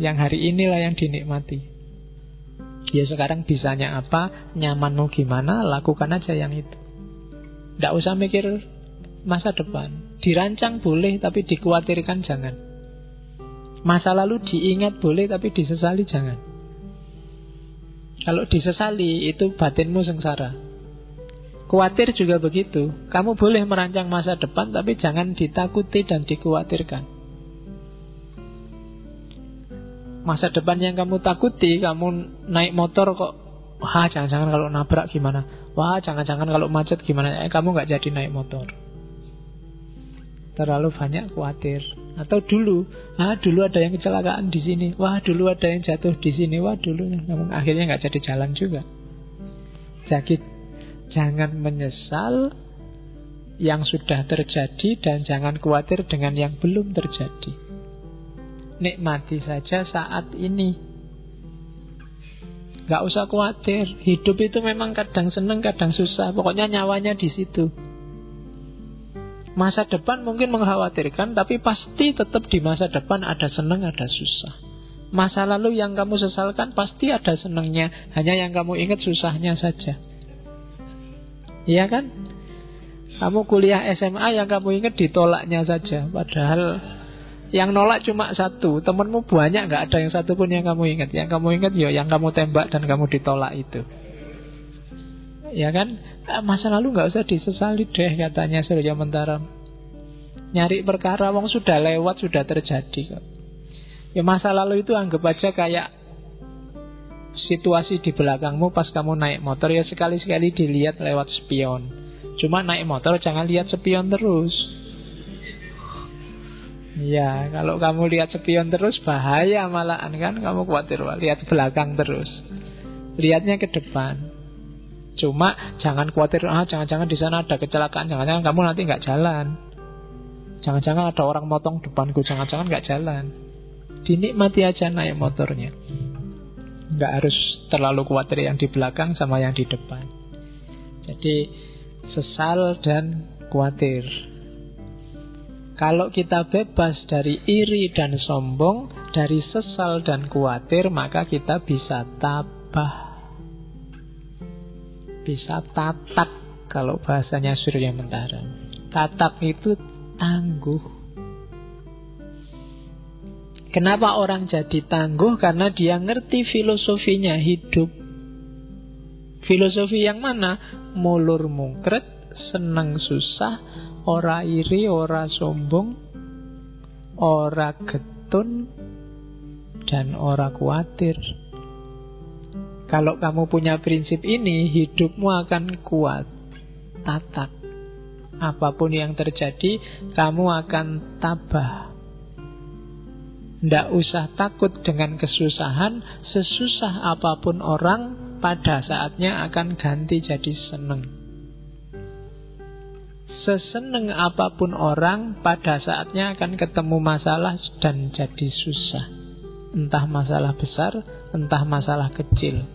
Yang hari inilah yang dinikmati. Ya sekarang bisanya apa, nyamanmu gimana, lakukan aja yang itu. Tidak usah mikir masa depan. Dirancang boleh, tapi dikhawatirkan jangan. Masa lalu diingat boleh, tapi disesali jangan. Kalau disesali, itu batinmu sengsara. Kuatir juga begitu. Kamu boleh merancang masa depan, tapi jangan ditakuti dan dikhawatirkan. Masa depan yang kamu takuti, kamu naik motor kok, wah jangan-jangan kalau nabrak gimana? Wah jangan-jangan kalau macet gimana? Eh, kamu nggak jadi naik motor. Terlalu banyak khawatir. Atau dulu, ah dulu ada yang kecelakaan di sini, wah dulu ada yang jatuh di sini, wah dulu, namun akhirnya nggak jadi jalan juga. Jadi jangan menyesal yang sudah terjadi dan jangan khawatir dengan yang belum terjadi nikmati saja saat ini. Gak usah khawatir, hidup itu memang kadang seneng, kadang susah. Pokoknya nyawanya di situ. Masa depan mungkin mengkhawatirkan, tapi pasti tetap di masa depan ada seneng, ada susah. Masa lalu yang kamu sesalkan pasti ada senengnya, hanya yang kamu ingat susahnya saja. Iya kan? Kamu kuliah SMA yang kamu ingat ditolaknya saja, padahal yang nolak cuma satu. Temenmu banyak nggak ada yang satu pun yang kamu ingat. Yang kamu ingat ya yang kamu tembak dan kamu ditolak itu. Ya kan? Ah, Masa lalu nggak usah disesali deh Katanya Surya Mentara. Nyari perkara wong sudah lewat Sudah terjadi kok. Ya masa lalu itu anggap aja kayak Situasi di belakangmu Pas kamu naik motor Ya sekali-sekali dilihat lewat spion Cuma naik motor jangan lihat spion terus Ya, kalau kamu lihat spion terus bahaya malahan kan kamu khawatir lihat belakang terus. Lihatnya ke depan. Cuma jangan khawatir ah jangan-jangan di sana ada kecelakaan, jangan-jangan kamu nanti nggak jalan. Jangan-jangan ada orang motong depanku, jangan-jangan nggak jalan. Dinikmati aja naik motornya. Nggak harus terlalu khawatir yang di belakang sama yang di depan. Jadi sesal dan khawatir kalau kita bebas dari iri dan sombong, dari sesal dan khawatir, maka kita bisa tabah. Bisa tatak kalau bahasanya Surya Mentara. Tatak itu tangguh. Kenapa orang jadi tangguh? Karena dia ngerti filosofinya hidup. Filosofi yang mana? Mulur mungkret, senang susah, ora iri, ora sombong, ora getun, dan ora kuatir. Kalau kamu punya prinsip ini, hidupmu akan kuat, tatak. Apa pun yang terjadi, kamu akan tabah. Tidak usah takut dengan kesusahan, sesusah apa pun orang, pada saatnya akan ganti jadi seneng. Seseneng apa pun orang pada saatnya akan ketemu masalah dan jadi susah. Entah masalah besar, entah masalah kecil.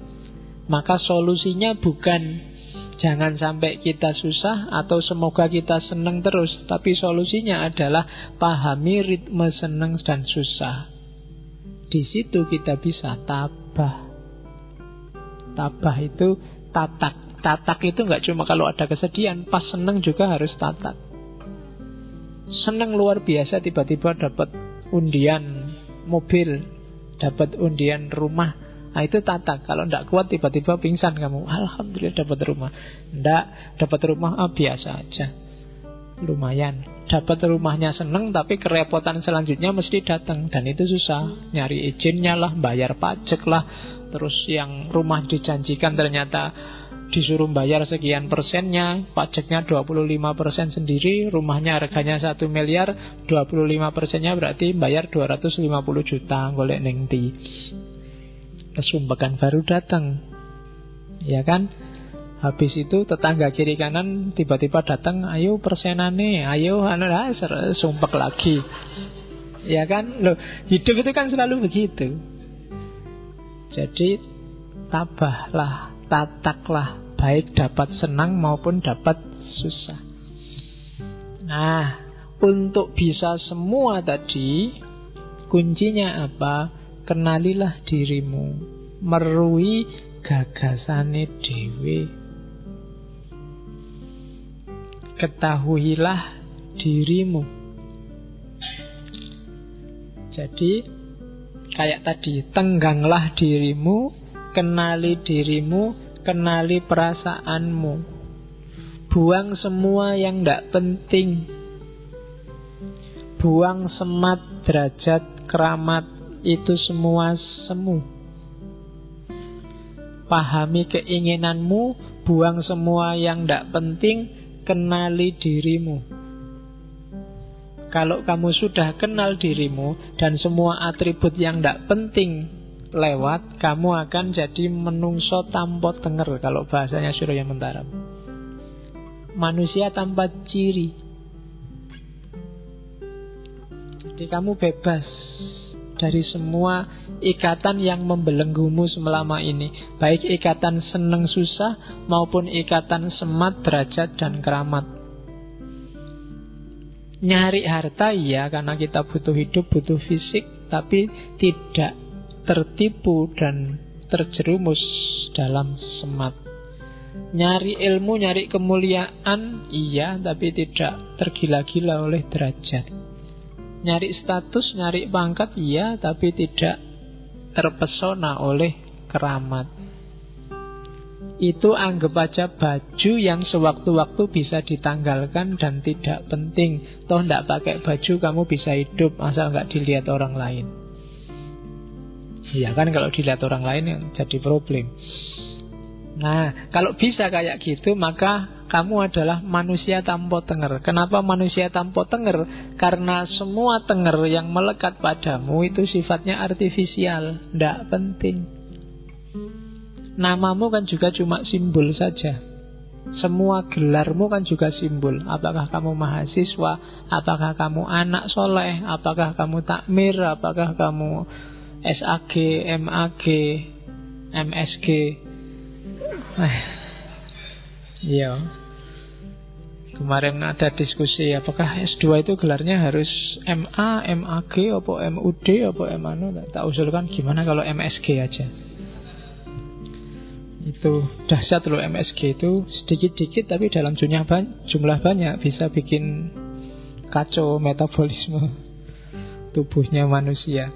Maka solusinya bukan jangan sampai kita susah atau semoga kita seneng terus. Tapi solusinya adalah pahami ritme seneng dan susah. Di situ kita bisa tabah. Tabah itu tatak tatak itu nggak cuma kalau ada kesedihan, pas seneng juga harus tatak. Seneng luar biasa tiba-tiba dapat undian mobil, dapat undian rumah. Nah itu tatak. Kalau tidak kuat tiba-tiba pingsan kamu. Alhamdulillah dapat rumah. Tidak dapat rumah ah, biasa aja. Lumayan. Dapat rumahnya seneng tapi kerepotan selanjutnya mesti datang dan itu susah. Nyari izinnya lah, bayar pajak lah. Terus yang rumah dijanjikan ternyata disuruh bayar sekian persennya, pajaknya 25 persen sendiri, rumahnya harganya 1 miliar, 25 persennya berarti bayar 250 juta, golek neng ti. Kesumbakan baru datang, ya kan? Habis itu tetangga kiri kanan tiba-tiba datang, ayo persenane, ayo anu sumpek lagi. Ya kan? Loh, hidup itu kan selalu begitu. Jadi tabahlah tataklah baik dapat senang maupun dapat susah. Nah, untuk bisa semua tadi, kuncinya apa? Kenalilah dirimu, merui gagasane dewe. Ketahuilah dirimu. Jadi, kayak tadi, tengganglah dirimu, kenali dirimu, kenali perasaanmu. Buang semua yang tidak penting Buang semat, derajat, keramat Itu semua semu. Pahami keinginanmu Buang semua yang tidak penting Kenali dirimu. Kalau kamu sudah kenal dirimu Dan semua atribut yang tidak penting lewat Kamu akan jadi menungso tanpa tenger Kalau bahasanya Surya Mentaram Manusia tanpa ciri. Jadi kamu bebas dari semua ikatan yang membelenggumu selama ini. Baik ikatan seneng susah maupun ikatan semat, derajat, dan keramat. Nyari harta iya karena kita butuh hidup, butuh fisik Tapi tidak tertipu dan terjerumus dalam semat. Nyari ilmu, nyari kemuliaan iya Tapi tidak tergila-gila oleh derajat Nyari status, nyari pangkat, iya, tapi tidak terpesona oleh keramat. Itu anggap aja baju yang sewaktu-waktu bisa ditanggalkan dan tidak penting. Toh tidak pakai baju kamu bisa hidup asal nggak dilihat orang lain. Iya kan kalau dilihat orang lain yang jadi problem. Nah, kalau bisa kayak gitu, maka kamu adalah manusia tanpa tenger. Kenapa manusia tanpa tenger? Karena semua tenger yang melekat padamu itu sifatnya artifisial, tidak penting. Namamu kan juga cuma simbol saja. Semua gelarmu kan juga simbol. Apakah kamu mahasiswa? Apakah kamu anak soleh? Apakah kamu takmir? Apakah kamu SAG, MAG, MSG? Iya. Kemarin ada diskusi apakah S2 itu gelarnya harus MA, MAG, apa MUD, apa MANU Tak usulkan gimana kalau MSG aja? Itu dahsyat loh MSG itu. Sedikit-dikit tapi dalam jumlah, banyak, jumlah banyak. Bisa bikin kacau metabolisme tubuhnya manusia.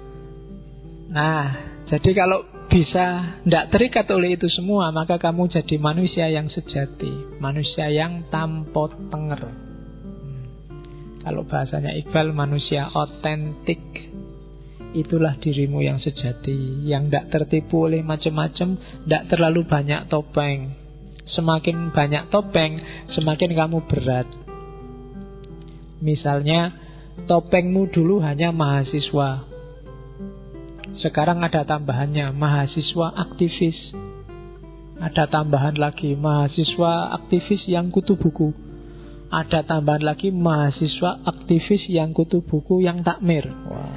Nah, jadi kalau bisa tidak terikat oleh itu semua, maka kamu jadi manusia yang sejati, manusia yang tanpa tenger. Hmm. Kalau bahasanya Iqbal, manusia otentik. Itulah dirimu yang sejati, yang tidak tertipu oleh macam-macam, tidak terlalu banyak topeng. Semakin banyak topeng, semakin kamu berat. Misalnya, topengmu dulu hanya mahasiswa, sekarang ada tambahannya mahasiswa aktivis. Ada tambahan lagi mahasiswa aktivis yang kutu buku. Ada tambahan lagi mahasiswa aktivis yang kutu buku yang takmir. Wow.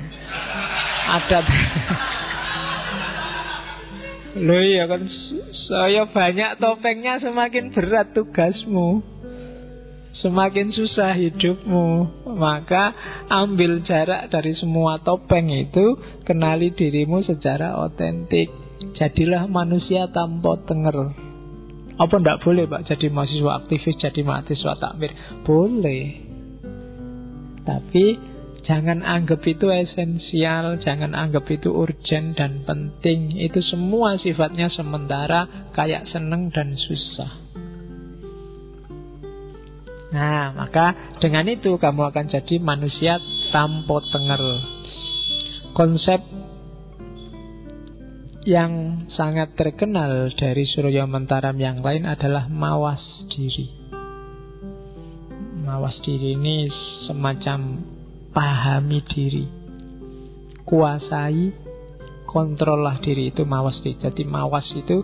Ada Loh ya kan saya banyak topengnya semakin berat tugasmu semakin susah hidupmu. Maka ambil jarak dari semua topeng itu, kenali dirimu secara otentik. Jadilah manusia tanpa tenger. Apa ndak boleh Pak jadi mahasiswa aktivis, jadi mahasiswa takmir? Boleh. Tapi jangan anggap itu esensial, jangan anggap itu urgent dan penting. Itu semua sifatnya sementara, kayak seneng dan susah. Nah, maka dengan itu kamu akan jadi manusia tanpa tenger. Konsep yang sangat terkenal dari Surya Mentaram yang lain adalah mawas diri. Mawas diri ini semacam pahami diri. Kuasai, kontrollah diri itu mawas diri. Jadi mawas itu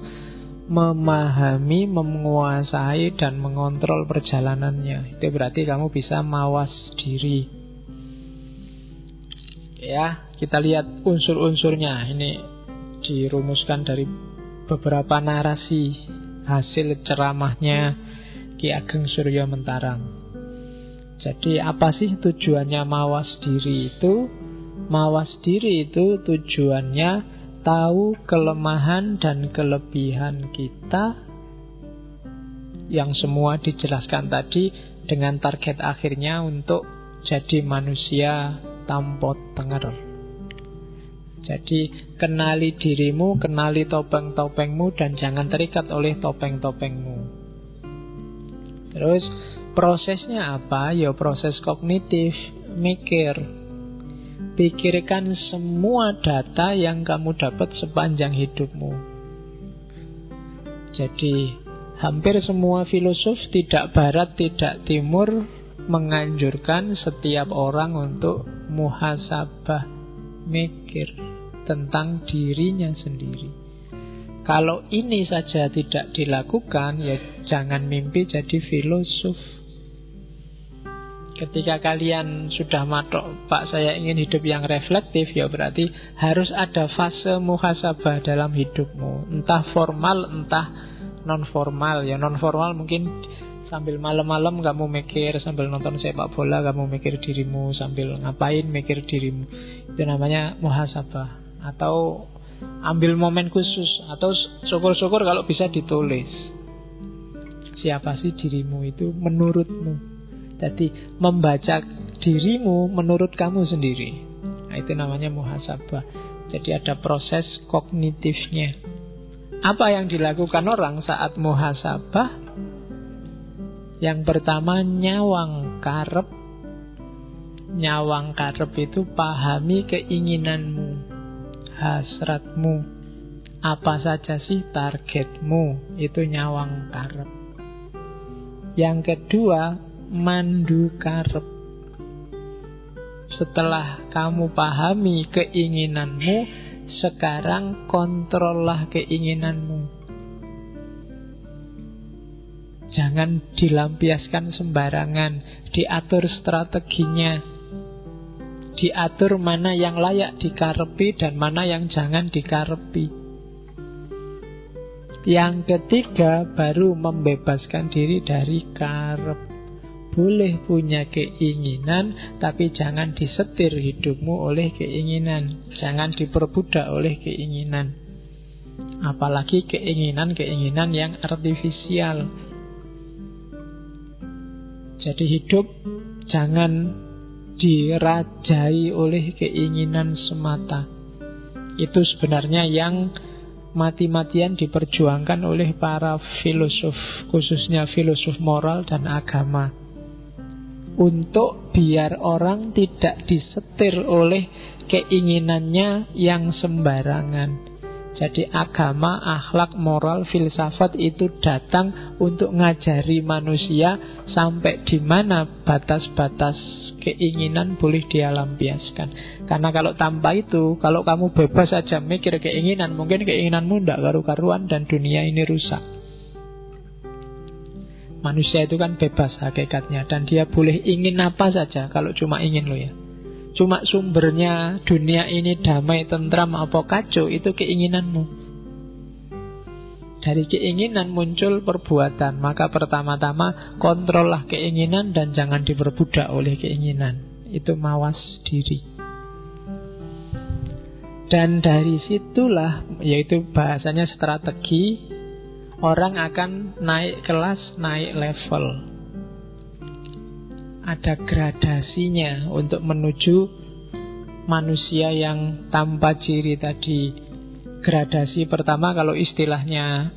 memahami, menguasai dan mengontrol perjalanannya. Itu berarti kamu bisa mawas diri. Ya, kita lihat unsur-unsurnya. Ini dirumuskan dari beberapa narasi hasil ceramahnya Ki Ageng Suryo Mentarang. Jadi apa sih tujuannya mawas diri itu? Mawas diri itu tujuannya tahu kelemahan dan kelebihan kita yang semua dijelaskan tadi dengan target akhirnya untuk jadi manusia tanpa tenger. Jadi kenali dirimu, kenali topeng-topengmu dan jangan terikat oleh topeng-topengmu. Terus Prosesnya apa? Ya proses kognitif, mikir. Pikirkan semua data yang kamu dapat sepanjang hidupmu. Jadi, hampir semua filosof tidak barat, tidak timur menganjurkan setiap orang untuk muhasabah, mikir tentang dirinya sendiri. Kalau ini saja tidak dilakukan, ya jangan mimpi jadi filosof. Ketika kalian sudah matok, Pak saya ingin hidup yang reflektif, ya berarti harus ada fase muhasabah dalam hidupmu. Entah formal, entah non formal. Ya non formal mungkin sambil malam-malam kamu mikir, sambil nonton sepak bola kamu mikir dirimu, sambil ngapain mikir dirimu. Itu namanya muhasabah. Atau ambil momen khusus, atau syukur-syukur kalau bisa ditulis. Siapa sih dirimu itu menurutmu? Jadi membaca dirimu menurut kamu sendiri. Nah, itu namanya muhasabah. Jadi ada proses kognitifnya. Apa yang dilakukan orang saat muhasabah? Yang pertama nyawang karep. Nyawang karep itu pahami keinginanmu, hasratmu. Apa saja sih targetmu? Itu nyawang karep. Yang kedua, mandu karep. Setelah kamu pahami keinginanmu, sekarang kontrollah keinginanmu. Jangan dilampiaskan sembarangan, diatur strateginya. Diatur mana yang layak dikarepi dan mana yang jangan dikarepi. Yang ketiga baru membebaskan diri dari karep boleh punya keinginan, tapi jangan disetir hidupmu oleh keinginan. Jangan diperbudak oleh keinginan. Apalagi keinginan-keinginan yang artifisial. Jadi hidup jangan dirajai oleh keinginan semata. Itu sebenarnya yang mati-matian diperjuangkan oleh para filosof, khususnya filosof moral dan agama untuk biar orang tidak disetir oleh keinginannya yang sembarangan. Jadi agama, akhlak, moral, filsafat itu datang untuk ngajari manusia sampai di mana batas-batas keinginan boleh dia lampiaskan. Karena kalau tanpa itu, kalau kamu bebas saja mikir keinginan, mungkin keinginanmu tidak karu-karuan dan dunia ini rusak. Manusia itu kan bebas hakikatnya dan dia boleh ingin apa saja kalau cuma ingin lo ya. Cuma sumbernya dunia ini damai, tentram, apa kacau itu keinginanmu. Dari keinginan muncul perbuatan, maka pertama-tama kontrollah keinginan dan jangan diperbudak oleh keinginan. Itu mawas diri. Dan dari situlah, yaitu bahasanya strategi orang akan naik kelas, naik level. Ada gradasinya untuk menuju manusia yang tanpa ciri tadi. Gradasi pertama kalau istilahnya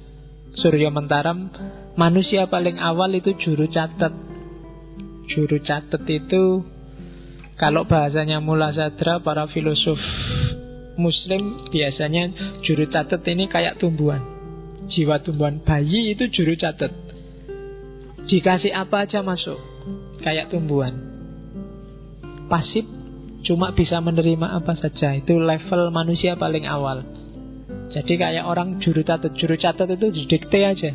Surya Mentaram, manusia paling awal itu juru catat. Juru catat itu kalau bahasanya Mula Sadra para filosof Muslim biasanya juru catat ini kayak tumbuhan jiwa tumbuhan bayi itu juru catat. Dikasih apa aja masuk, kayak tumbuhan. Pasif cuma bisa menerima apa saja. Itu level manusia paling awal. Jadi kayak orang juru catat, juru catat itu didikte aja.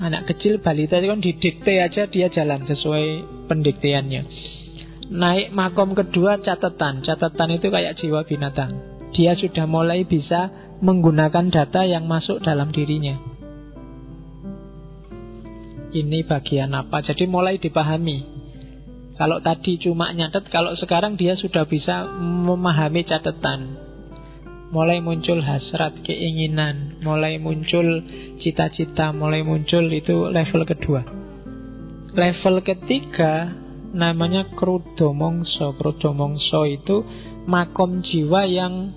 Anak kecil balita itu kan didikte aja dia jalan sesuai pendikteannya. Naik makom kedua catatan. Catatan itu kayak jiwa binatang. Dia sudah mulai bisa menggunakan data yang masuk dalam dirinya. Ini bagian apa? Jadi mulai dipahami. Kalau tadi cuma nyatet, kalau sekarang dia sudah bisa memahami catatan. Mulai muncul hasrat, keinginan, mulai muncul cita-cita, mulai muncul itu level kedua. Level ketiga namanya krudomongso. Krudomongso itu makom jiwa yang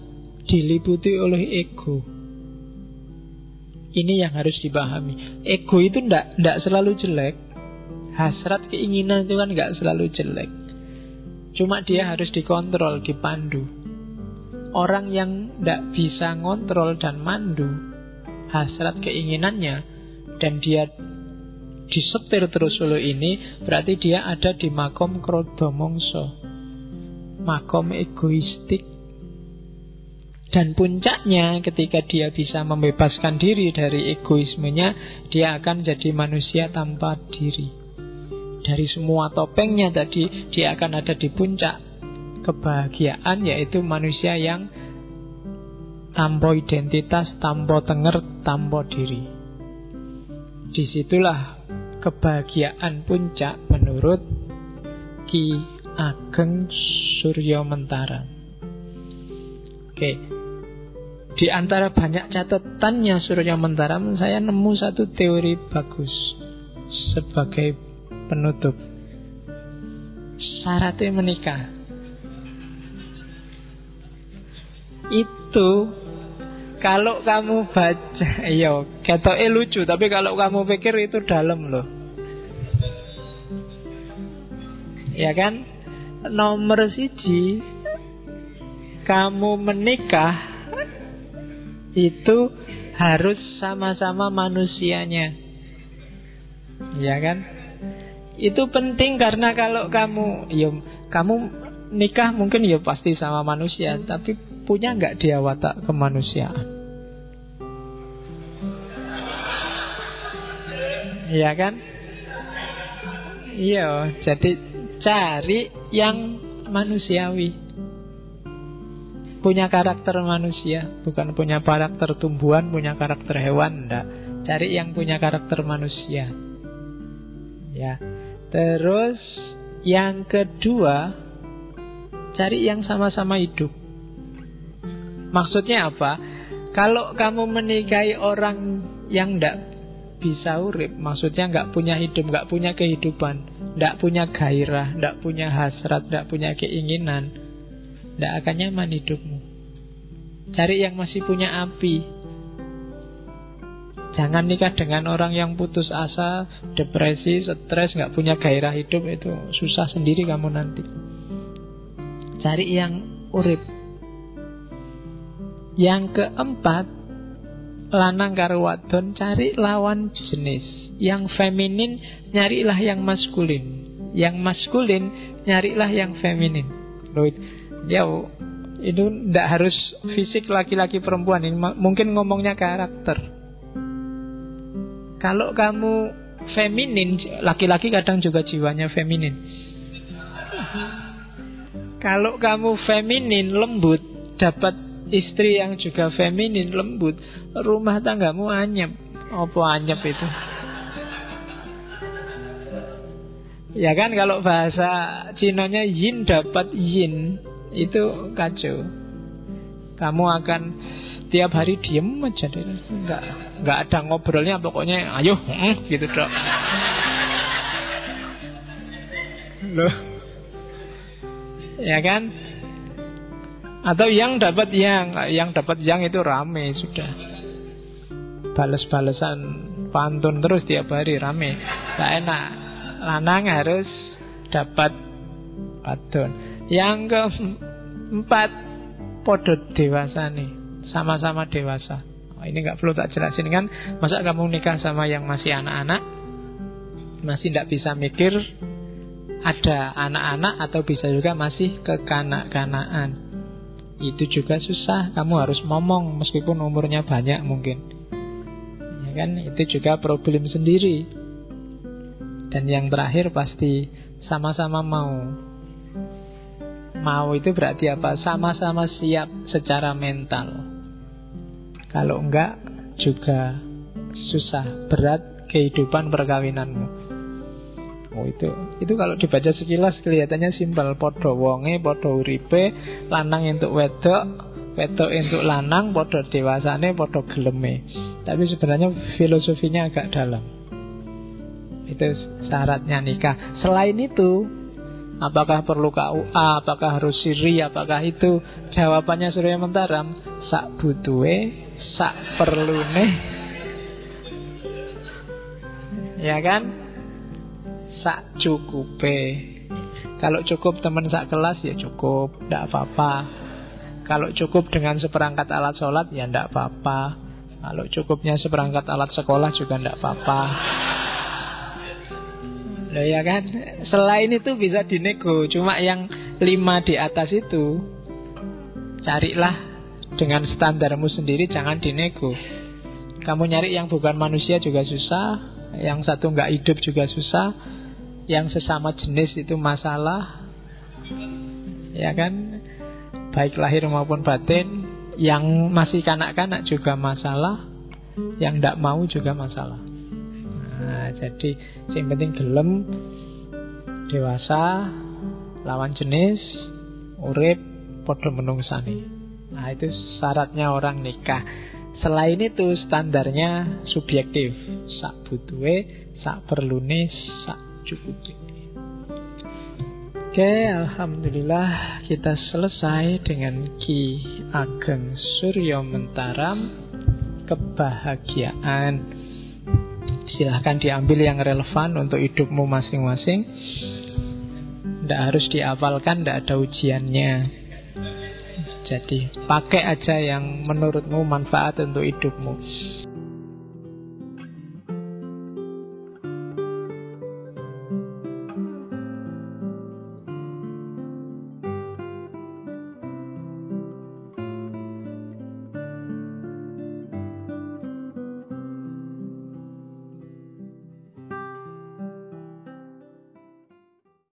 diliputi oleh ego. Ini yang harus dipahami. Ego itu ndak ndak selalu jelek. Hasrat keinginan itu kan nggak selalu jelek. Cuma dia harus dikontrol, dipandu. Orang yang ndak bisa ngontrol dan mandu hasrat keinginannya dan dia disetir terus oleh ini berarti dia ada di makom krodomongso makom egoistik dan puncaknya ketika dia bisa membebaskan diri dari egoismenya, dia akan jadi manusia tanpa diri. Dari semua topengnya tadi, dia akan ada di puncak kebahagiaan, yaitu manusia yang tanpa identitas, tanpa tenger, tanpa diri. Di situlah kebahagiaan puncak menurut Ki Ageng Suryo Mentara. Oke, di antara banyak catatannya Surya Mentaram Saya nemu satu teori bagus Sebagai penutup. Syaratnya menikah. Itu Kalau kamu baca Iya Ketoknya lucu Tapi kalau kamu pikir itu dalam loh. Ya kan? Nomor siji Kamu menikah itu harus sama-sama manusianya. Ya kan? Itu penting karena kalau kamu ya kamu nikah mungkin ya pasti sama manusia, tapi punya nggak dia watak kemanusiaan? Iya kan? Iya, jadi cari yang manusiawi punya karakter manusia, bukan punya karakter tumbuhan, punya karakter hewan, enggak. Cari yang punya karakter manusia. Ya. Terus yang kedua, cari yang sama-sama hidup. Maksudnya apa? Kalau kamu menikahi orang yang enggak bisa urip, maksudnya nggak punya hidup, nggak punya kehidupan, nggak punya gairah, nggak punya hasrat, nggak punya keinginan, tidak akan nyaman hidupmu Cari yang masih punya api Jangan nikah dengan orang yang putus asa, depresi, stres, nggak punya gairah hidup itu susah sendiri kamu nanti. Cari yang urip. Yang keempat, lanang karo wadon cari lawan jenis. Yang feminin nyarilah yang maskulin. Yang maskulin nyarilah yang feminin. Loh, Ya, itu tidak harus fisik laki-laki perempuan ini mungkin ngomongnya karakter. Kalau kamu feminin, laki-laki kadang juga jiwanya feminin. Kalau kamu feminin lembut, dapat istri yang juga feminin lembut, rumah tanggamu anyep. Apa anyep itu? Ya kan kalau bahasa Cinonya yin dapat yin itu kacau. Kamu akan tiap hari diem aja deh. Nggak, nggak ada ngobrolnya pokoknya ayo mm, gitu dok. Loh. Ya kan? Atau yang dapat yang, yang dapat yang itu rame sudah. Bales-balesan pantun terus tiap hari rame. Gak enak. Lanang harus dapat pantun. Yang keempat Podo dewasa nih Sama-sama dewasa. Oh, Ini nggak perlu tak jelasin kan? Masa kamu nikah sama yang masih anak-anak? Masih tidak bisa mikir Ada anak-anak Atau bisa juga masih kekanak-kanaan? Itu juga susah Kamu harus ngomong Meskipun umurnya banyak mungkin. Ya kan? Itu juga problem sendiri Dan yang terakhir pasti Sama-sama mau Mau itu berarti apa? Sama-sama siap secara mental. Kalau enggak juga susah, berat, kehidupan perkawinanmu. Oh itu itu kalau dibaca sekilas kelihatannya simpel podo wonge podo uripe lanang untuk wedok wedok untuk lanang podo dewasane podo geleme tapi sebenarnya filosofinya agak dalam itu syaratnya nikah selain itu apakah perlu KUA apakah harus siri apakah itu jawabannya Surya Mentaram sak butuhe sak perlune ya kan sak cukupe. Kalau cukup teman sak kelas ya cukup, tidak apa-apa. Kalau cukup dengan seperangkat alat sholat ya tidak apa-apa. Kalau cukupnya seperangkat alat sekolah juga tidak apa-apa. Nah, ya kan? Selain itu bisa dinego. Cuma yang lima di atas itu carilah dengan standarmu sendiri, jangan dinego. Kamu nyari yang bukan manusia juga susah, yang satu nggak hidup juga susah, yang sesama jenis itu masalah ya kan baik lahir maupun batin yang masih kanak-kanak juga masalah yang tidak mau juga masalah nah, jadi yang penting gelem dewasa lawan jenis urip podo menungsani. Nah itu syaratnya orang nikah. Selain itu standarnya subjektif. Sak butuhe sak perlune sak cukup Oke, Alhamdulillah kita selesai dengan Ki Ageng Suryo Mentaram Kebahagiaan Silahkan diambil yang relevan untuk hidupmu masing-masing. Tidak harus dihafalkan, tidak ada ujiannya. Jadi pakai aja yang menurutmu manfaat untuk hidupmu